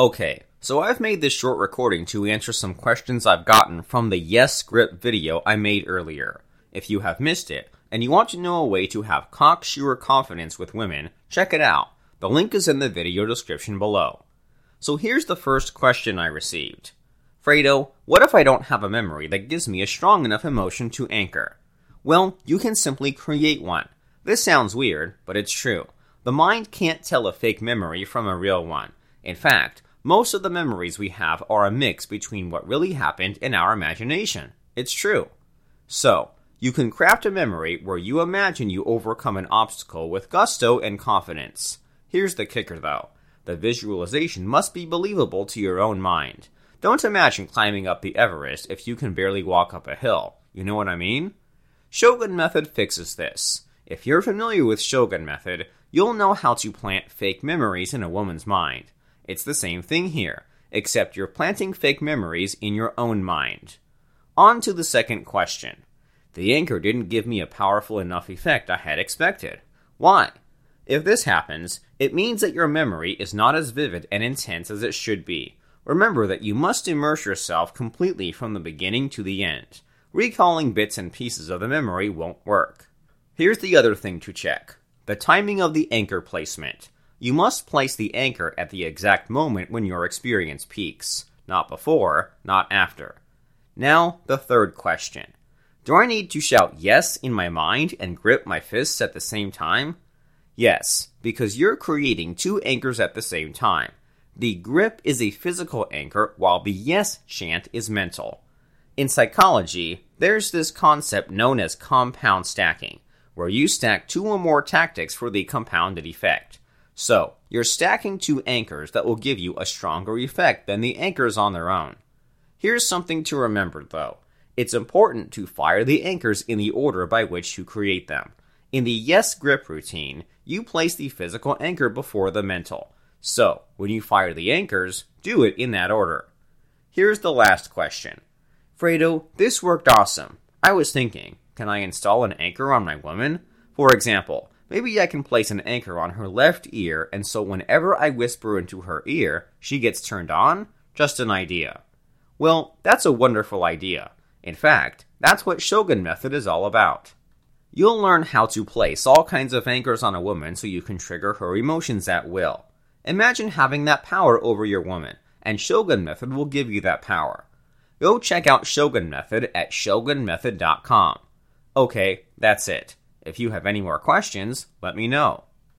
Okay, so I've made this short recording to answer some questions I've gotten from the Yes Grip video I made earlier. If you have missed it, and you want to know a way to have cocksure confidence with women, check it out. The link is in the video description below. So here's the first question I received. Fredo, what if I don't have a memory that gives me a strong enough emotion to anchor? Well, you can simply create one. This sounds weird, but it's true. The mind can't tell a fake memory from a real one. In fact, most of the memories we have are a mix between what really happened and our imagination. It's true. So, you can craft a memory where you imagine you overcome an obstacle with gusto and confidence. Here's the kicker though the visualization must be believable to your own mind. Don't imagine climbing up the Everest if you can barely walk up a hill. You know what I mean? Shogun Method fixes this. If you're familiar with Shogun Method, you'll know how to plant fake memories in a woman's mind. It's the same thing here, except you're planting fake memories in your own mind. On to the second question. The anchor didn't give me a powerful enough effect I had expected. Why? If this happens, it means that your memory is not as vivid and intense as it should be. Remember that you must immerse yourself completely from the beginning to the end. Recalling bits and pieces of the memory won't work. Here's the other thing to check the timing of the anchor placement. You must place the anchor at the exact moment when your experience peaks, not before, not after. Now, the third question. Do I need to shout yes in my mind and grip my fists at the same time? Yes, because you're creating two anchors at the same time. The grip is a physical anchor, while the yes chant is mental. In psychology, there's this concept known as compound stacking, where you stack two or more tactics for the compounded effect. So, you're stacking two anchors that will give you a stronger effect than the anchors on their own. Here's something to remember though. It's important to fire the anchors in the order by which you create them. In the yes grip routine, you place the physical anchor before the mental. So, when you fire the anchors, do it in that order. Here's the last question. Fredo, this worked awesome. I was thinking, can I install an anchor on my woman? For example, Maybe I can place an anchor on her left ear, and so whenever I whisper into her ear, she gets turned on? Just an idea. Well, that's a wonderful idea. In fact, that's what Shogun Method is all about. You'll learn how to place all kinds of anchors on a woman so you can trigger her emotions at will. Imagine having that power over your woman, and Shogun Method will give you that power. Go check out Shogun Method at shogunmethod.com. Okay, that's it. If you have any more questions, let me know.